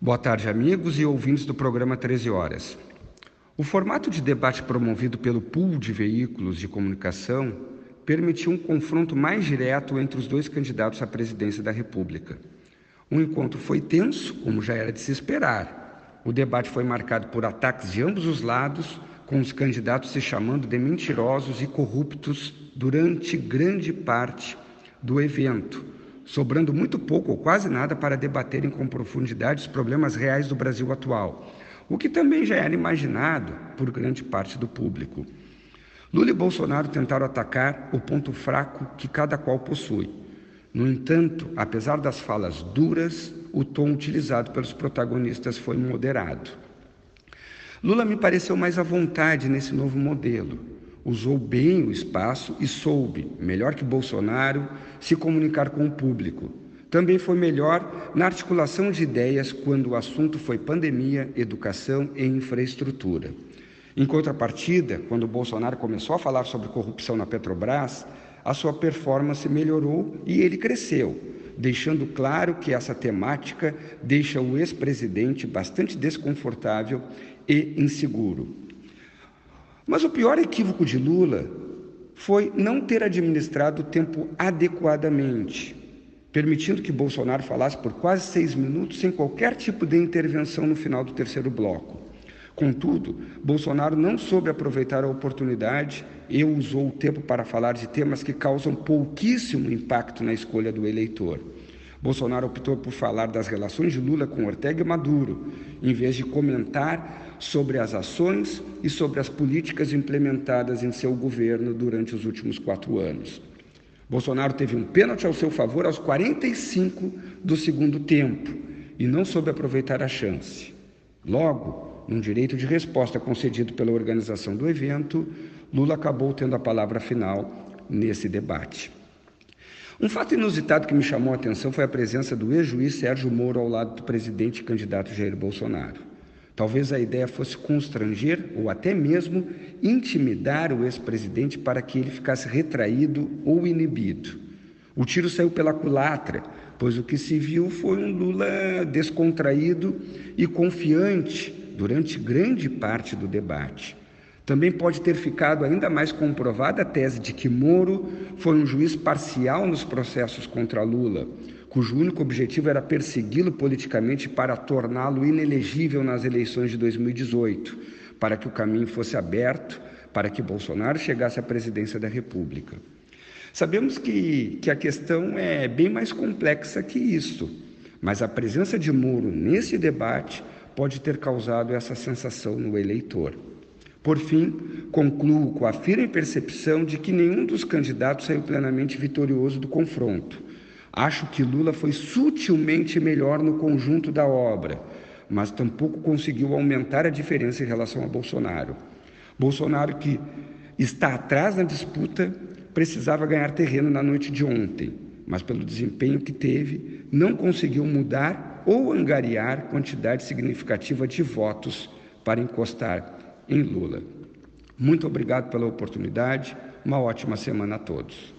Boa tarde, amigos e ouvintes do programa 13 Horas. O formato de debate promovido pelo pool de veículos de comunicação permitiu um confronto mais direto entre os dois candidatos à presidência da República. O encontro foi tenso, como já era de se esperar. O debate foi marcado por ataques de ambos os lados, com os candidatos se chamando de mentirosos e corruptos durante grande parte do evento sobrando muito pouco ou quase nada para debaterem com profundidade os problemas reais do Brasil atual, o que também já era imaginado por grande parte do público. Lula e Bolsonaro tentaram atacar o ponto fraco que cada qual possui. No entanto, apesar das falas duras, o tom utilizado pelos protagonistas foi moderado. Lula me pareceu mais à vontade nesse novo modelo usou bem o espaço e soube, melhor que Bolsonaro, se comunicar com o público. Também foi melhor na articulação de ideias quando o assunto foi pandemia, educação e infraestrutura. Em contrapartida, quando Bolsonaro começou a falar sobre corrupção na Petrobras, a sua performance melhorou e ele cresceu, deixando claro que essa temática deixa o ex-presidente bastante desconfortável e inseguro. Mas o pior equívoco de Lula foi não ter administrado o tempo adequadamente, permitindo que Bolsonaro falasse por quase seis minutos sem qualquer tipo de intervenção no final do terceiro bloco. Contudo, Bolsonaro não soube aproveitar a oportunidade e usou o tempo para falar de temas que causam pouquíssimo impacto na escolha do eleitor. Bolsonaro optou por falar das relações de Lula com Ortega e Maduro, em vez de comentar sobre as ações e sobre as políticas implementadas em seu governo durante os últimos quatro anos. Bolsonaro teve um pênalti ao seu favor aos 45 do segundo tempo e não soube aproveitar a chance. Logo, num direito de resposta concedido pela organização do evento, Lula acabou tendo a palavra final nesse debate. Um fato inusitado que me chamou a atenção foi a presença do ex-juiz Sérgio Moro ao lado do presidente e candidato Jair Bolsonaro. Talvez a ideia fosse constranger ou até mesmo intimidar o ex-presidente para que ele ficasse retraído ou inibido. O tiro saiu pela culatra, pois o que se viu foi um Lula descontraído e confiante durante grande parte do debate. Também pode ter ficado ainda mais comprovada a tese de que Moro foi um juiz parcial nos processos contra Lula, cujo único objetivo era persegui-lo politicamente para torná-lo inelegível nas eleições de 2018, para que o caminho fosse aberto para que Bolsonaro chegasse à presidência da República. Sabemos que, que a questão é bem mais complexa que isso, mas a presença de Moro nesse debate pode ter causado essa sensação no eleitor. Por fim, concluo com a firme percepção de que nenhum dos candidatos saiu plenamente vitorioso do confronto. Acho que Lula foi sutilmente melhor no conjunto da obra, mas tampouco conseguiu aumentar a diferença em relação a Bolsonaro. Bolsonaro, que está atrás na disputa, precisava ganhar terreno na noite de ontem, mas pelo desempenho que teve, não conseguiu mudar ou angariar quantidade significativa de votos para encostar em Lula. Muito obrigado pela oportunidade. Uma ótima semana a todos.